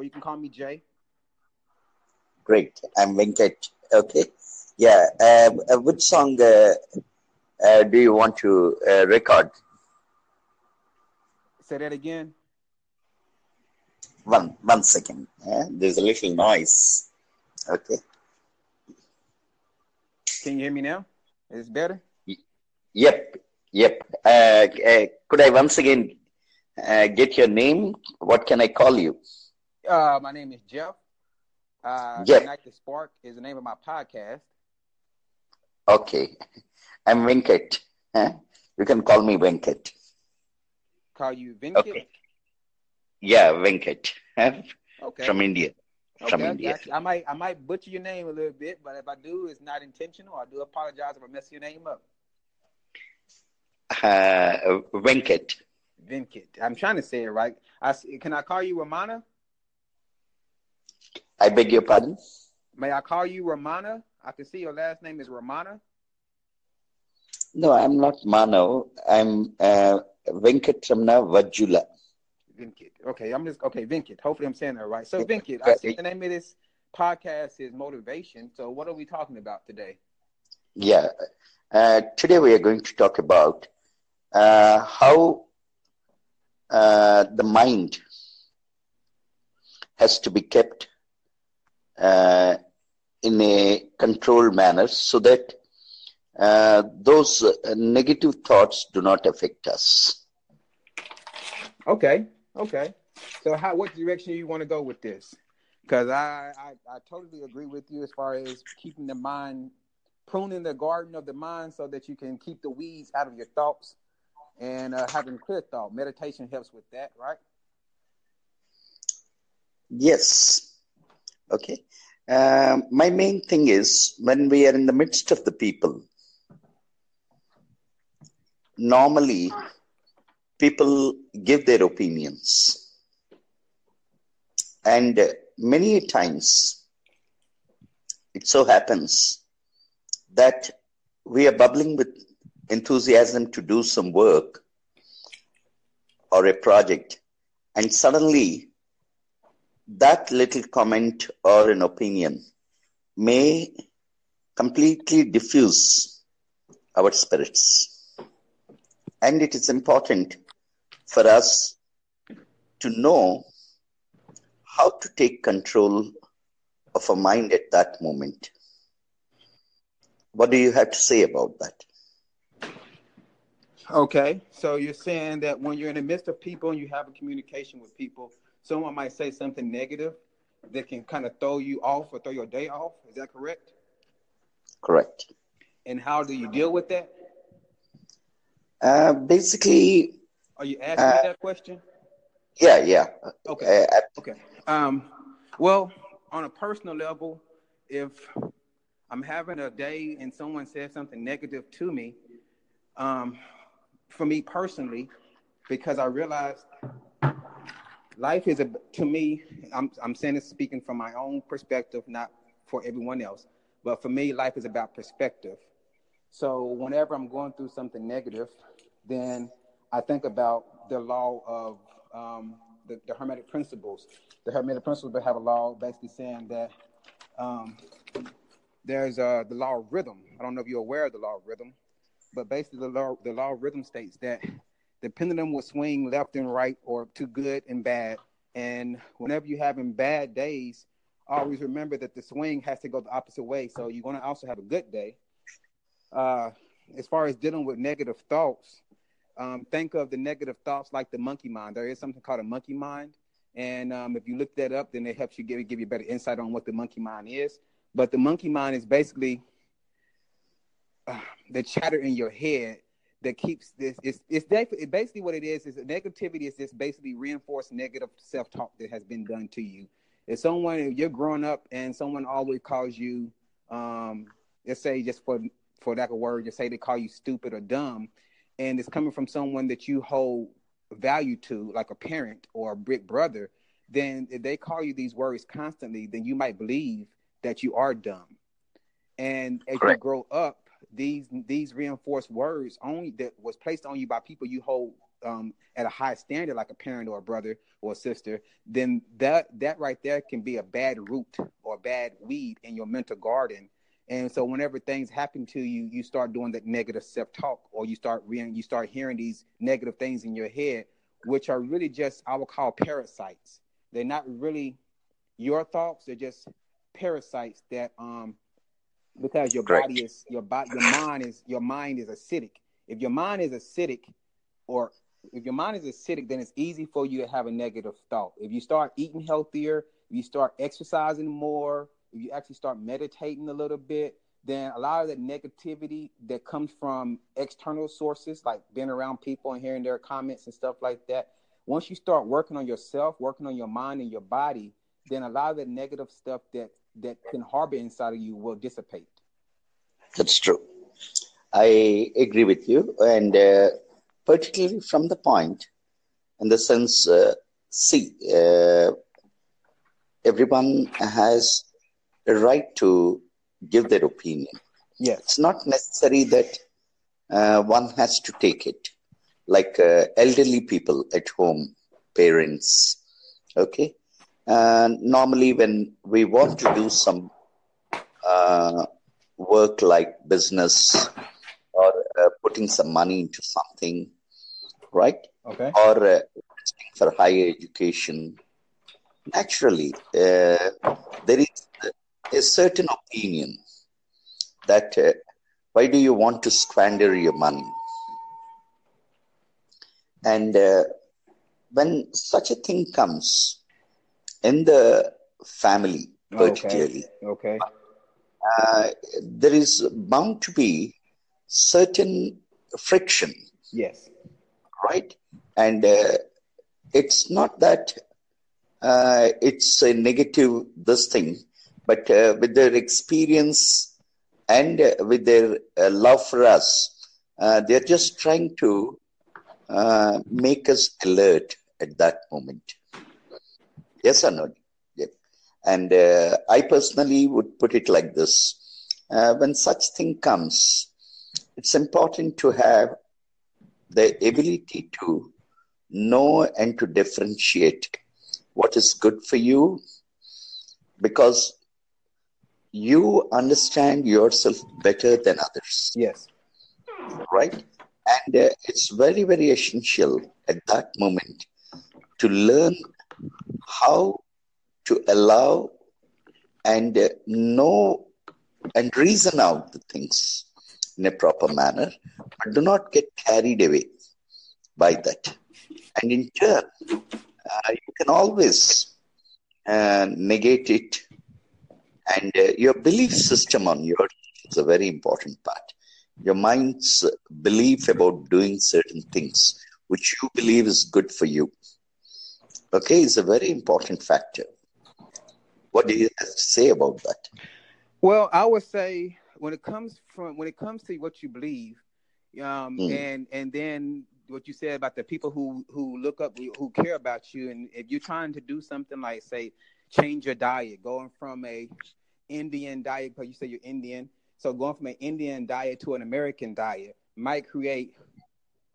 or you can call me Jay. Great. I'm Venkat. Okay. Yeah. Um, uh, which song uh, uh, do you want to uh, record? Say that again. One one second. Yeah? There's a little noise. Okay. Can you hear me now? Is it better? Yep. Yep. Uh, uh, could I once again uh, get your name? What can I call you? Uh, my name is Jeff. Uh, Jeff. Ignite the Spark is the name of my podcast. Okay. I'm Venkat. Huh? You can call me Venkat. Call you Venkat. Okay. Yeah, Venkat. Okay. From India. From Okay, I India. got. I might I might butcher your name a little bit, but if I do, it's not intentional. I do apologize if I mess your name up. Uh, Venkat. Venkat. I'm trying to say it right. I s- can I call you Ramana? I beg your pardon? May I call you Ramana? I can see your last name is Ramana. No, I'm not Mano. I'm uh, Venkata Ramana Vazzula. Venkat. Okay, I'm just okay. Venkat. Hopefully, I'm saying that right. So. Venkat, I see the name of this podcast is motivation. So, what are we talking about today? Yeah. Uh, today we are going to talk about uh, how uh, the mind has to be kept uh, in a controlled manner so that uh, those uh, negative thoughts do not affect us. Okay. Okay. So, how what direction do you want to go with this? Because I, I I totally agree with you as far as keeping the mind pruning the garden of the mind so that you can keep the weeds out of your thoughts and uh, having clear thought. Meditation helps with that, right? Yes. Okay. Um, my main thing is when we are in the midst of the people, normally people give their opinions. And uh, many times it so happens that we are bubbling with enthusiasm to do some work or a project, and suddenly that little comment or an opinion may completely diffuse our spirits. And it is important for us to know how to take control of our mind at that moment. What do you have to say about that? Okay, so you're saying that when you're in the midst of people and you have a communication with people, someone might say something negative that can kind of throw you off or throw your day off. Is that correct? Correct. And how do you deal with that? Uh, basically, Are you asking Uh, me that question? yeah, yeah. Okay. Uh, Okay. Um, well, on a personal level, if I'm having a day and someone says something negative to me, um, for me personally, because I realized life is a to me. I'm I'm saying this speaking from my own perspective, not for everyone else. But for me, life is about perspective. So whenever I'm going through something negative, then I think about the law of um, the, the Hermetic principles. The Hermetic principles have a law basically saying that um, there's uh, the law of rhythm. I don't know if you're aware of the law of rhythm, but basically the law, the law of rhythm states that the pendulum will swing left and right or to good and bad. And whenever you're having bad days, always remember that the swing has to go the opposite way. So you're going to also have a good day. Uh, as far as dealing with negative thoughts, um, think of the negative thoughts like the monkey mind. There is something called a monkey mind. And um, if you look that up, then it helps you give, give you better insight on what the monkey mind is. But the monkey mind is basically uh, the chatter in your head that keeps this. It's, it's basically what it is. Is negativity is just basically reinforced negative self talk that has been done to you. If someone, if you're growing up and someone always calls you, um, let's say just for for lack of word, just say they call you stupid or dumb, and it's coming from someone that you hold value to, like a parent or a big brother, then if they call you these words constantly, then you might believe that you are dumb. And as Correct. you grow up, these these reinforced words only that was placed on you by people you hold um, at a high standard, like a parent or a brother or a sister, then that that right there can be a bad root or bad weed in your mental garden. And so whenever things happen to you, you start doing that negative self-talk, or you start re- you start hearing these negative things in your head, which are really just I would call parasites. They're not really your thoughts; they're just parasites that um because your Correct. body is your body your mind is your mind is acidic. If your mind is acidic, or if your mind is acidic, then it's easy for you to have a negative thought. If you start eating healthier, if you start exercising more, if you actually start meditating a little bit, then a lot of the negativity that comes from external sources, like being around people and hearing their comments and stuff like that, once you start working on yourself, working on your mind and your body, then a lot of the negative stuff that that can harbor inside of you will dissipate. That's true. I agree with you, and uh, particularly from the point, in the sense, uh, see, uh, everyone has a right to give their opinion. Yes. It's not necessary that uh, one has to take it, like uh, elderly people at home, parents. Okay, and normally when we want to do some uh, work like business or uh, putting some money into something, right? Okay. Or uh, for higher education, naturally, uh, there is a certain opinion that uh, why do you want to squander your money? And uh, when such a thing comes in the family, particularly, Okay. uh, there is bound to be certain friction, Yes. right? And uh, it's not that uh, it's a negative this thing, but uh, with their experience and uh, with their uh, love for us, uh, they're just trying to uh, make us alert at that moment. Yes or no? Yeah. And uh, I personally would put it like this: uh, when such thing comes, it's important to have the ability to know and to differentiate what is good for you because you understand yourself better than others Yes. right and uh, it's very very essential at that moment to learn how to allow and uh, know and reason out the things in a proper manner but do not get carried away by that. And in turn uh, you can always uh, negate it. And uh, your belief system on your is a very important part. Your mind's belief about doing certain things which you believe is good for you okay is a very important factor what do you have to say about that Well, I would say when it comes from when it comes to what you believe, um, Mm. and and then what you said about the people who who look up who care about you, and if you're trying to do something like say change your diet, going from a Indian diet because you say you're Indian, so going from an Indian diet to an American diet might create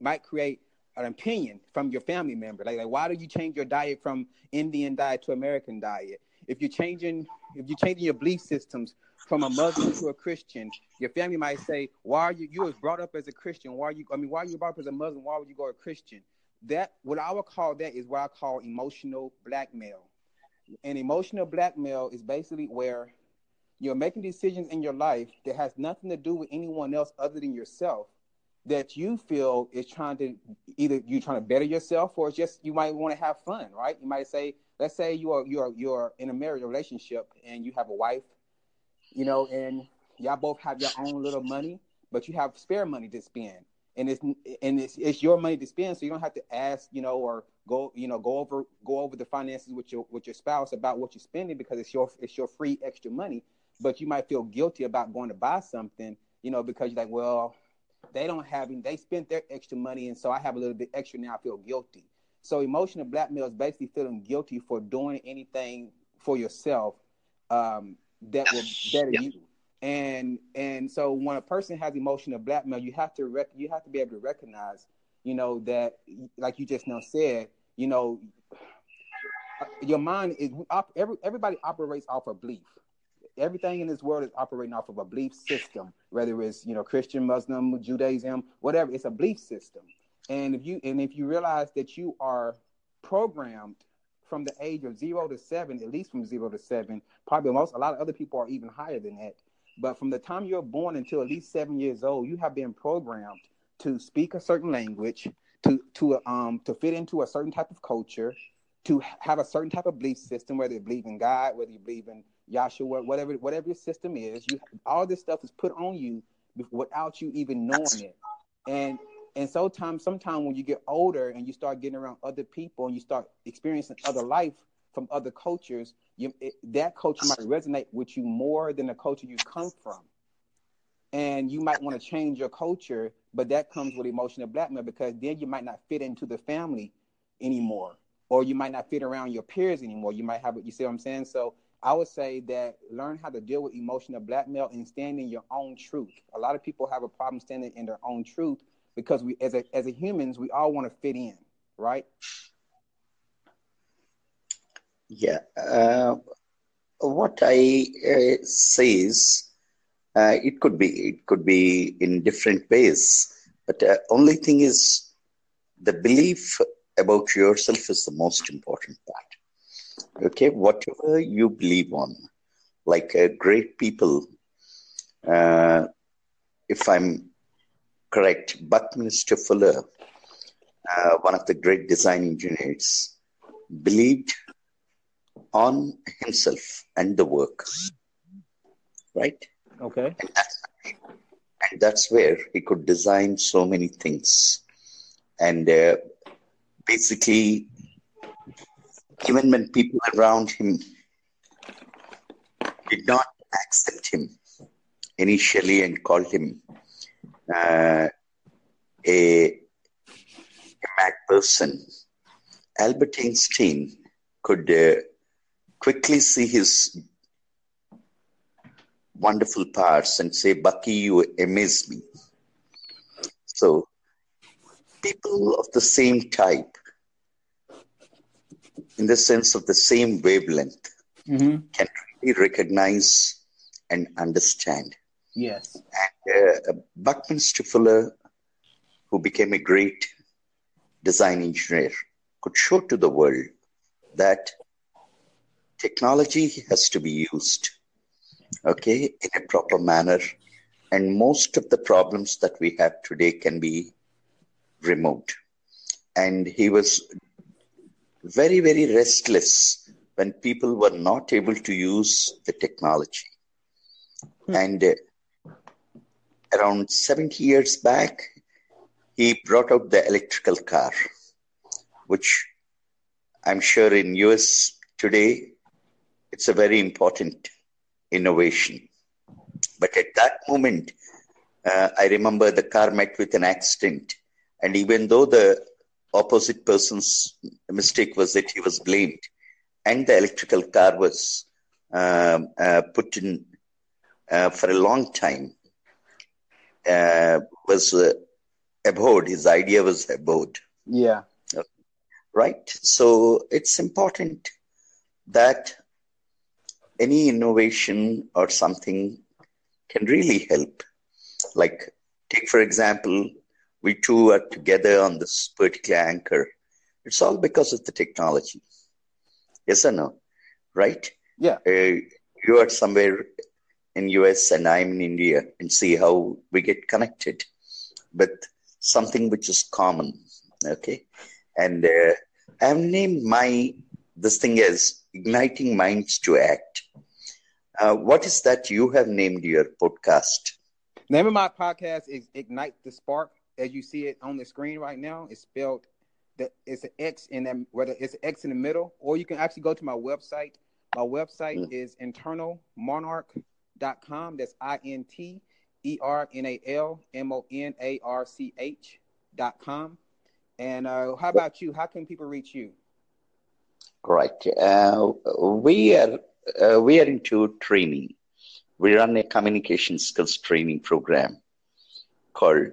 might create an opinion from your family member. Like, like why do you change your diet from Indian diet to American diet? If you're changing if you're changing your belief systems from a Muslim to a Christian, your family might say, "Why are you? You was brought up as a Christian. Why are you? I mean, why are you brought up as a Muslim? Why would you go a Christian?" That what I would call that is what I call emotional blackmail. And emotional blackmail is basically where you're making decisions in your life that has nothing to do with anyone else other than yourself. That you feel is trying to either you're trying to better yourself or it's just you might want to have fun, right? You might say, let's say you are you're you're in a marriage relationship and you have a wife you know, and y'all both have your own little money, but you have spare money to spend, and it's and it's it's your money to spend, so you don't have to ask, you know, or go, you know, go over go over the finances with your with your spouse about what you're spending because it's your it's your free extra money, but you might feel guilty about going to buy something, you know, because you're like, well, they don't have they spent their extra money, and so I have a little bit extra now. I feel guilty. So emotional blackmail is basically feeling guilty for doing anything for yourself um, that will better you. And and so when a person has emotional blackmail, you have to rec- you have to be able to recognize you know, that like you just now said, you know, your mind is every, everybody operates off of belief. Everything in this world is operating off of a belief system, whether it's you know Christian, Muslim, Judaism, whatever. It's a belief system, and if you and if you realize that you are programmed from the age of zero to seven, at least from zero to seven, probably most a lot of other people are even higher than that. But from the time you're born until at least seven years old, you have been programmed to speak a certain language, to to um to fit into a certain type of culture, to have a certain type of belief system, whether you believe in God, whether you believe in Yahshua, whatever whatever your system is, you all this stuff is put on you without you even knowing it. And and sometimes sometimes when you get older and you start getting around other people and you start experiencing other life from other cultures, you, it, that culture might resonate with you more than the culture you come from. And you might want to change your culture, but that comes with emotional blackmail because then you might not fit into the family anymore or you might not fit around your peers anymore. You might have. You see what I'm saying? So I would say that learn how to deal with emotional blackmail and stand in your own truth. A lot of people have a problem standing in their own truth because we, as a as a humans, we all want to fit in, right? Yeah. Uh, what I uh, say is, uh, it could be it could be in different ways, but uh, only thing is the belief about yourself is the most important part. Okay, whatever you believe on, like uh, great people, uh, if I'm correct, Buckminster Fuller, uh, one of the great design engineers, believed on himself and the work. Right? Okay. And that's, and that's where he could design so many things. And uh, basically, even when people around him did not accept him initially and called him uh, a, a mad person, Albert Einstein could uh, quickly see his wonderful parts and say, Bucky, you amaze me. So, people of the same type, in the sense of the same wavelength, mm-hmm. can really recognize and understand. Yes. And uh, Buckminster Fuller, who became a great design engineer, could show to the world that technology has to be used, okay, in a proper manner. And most of the problems that we have today can be removed. And he was very, very restless when people were not able to use the technology. Hmm. And uh, around 70 years back, he brought out the electrical car, which I'm sure in US today, it's a very important innovation. But at that moment, uh, I remember the car met with an accident. And even though the opposite person's mistake was that he was blamed, and the electrical car was um, uh, put in uh, for a long time, uh, was uh, abhorred. His idea was abhorred. Yeah. Right. So it's important that any innovation or something can really help. Like, take for example, we two are together on this particular anchor. It's all because of the technology. Yes or no? Right? Yeah. Uh, you are somewhere in US and I'm in India and see how we get connected with something which is common. Okay. And uh, I've named my, this thing as Igniting Minds to Act. Uh, what is that you have named your podcast? Name of my podcast is Ignite the Spark. As you see it on the screen right now, it's spelled that it's an X in them, whether it's an X in the middle, or you can actually go to my website. My website mm. is internalmonarch.com. That's I N T E R N A L M O N A R C H dot com. And uh, how about you? How can people reach you? Right. Uh, we are uh, we are into training. We run a communication skills training program called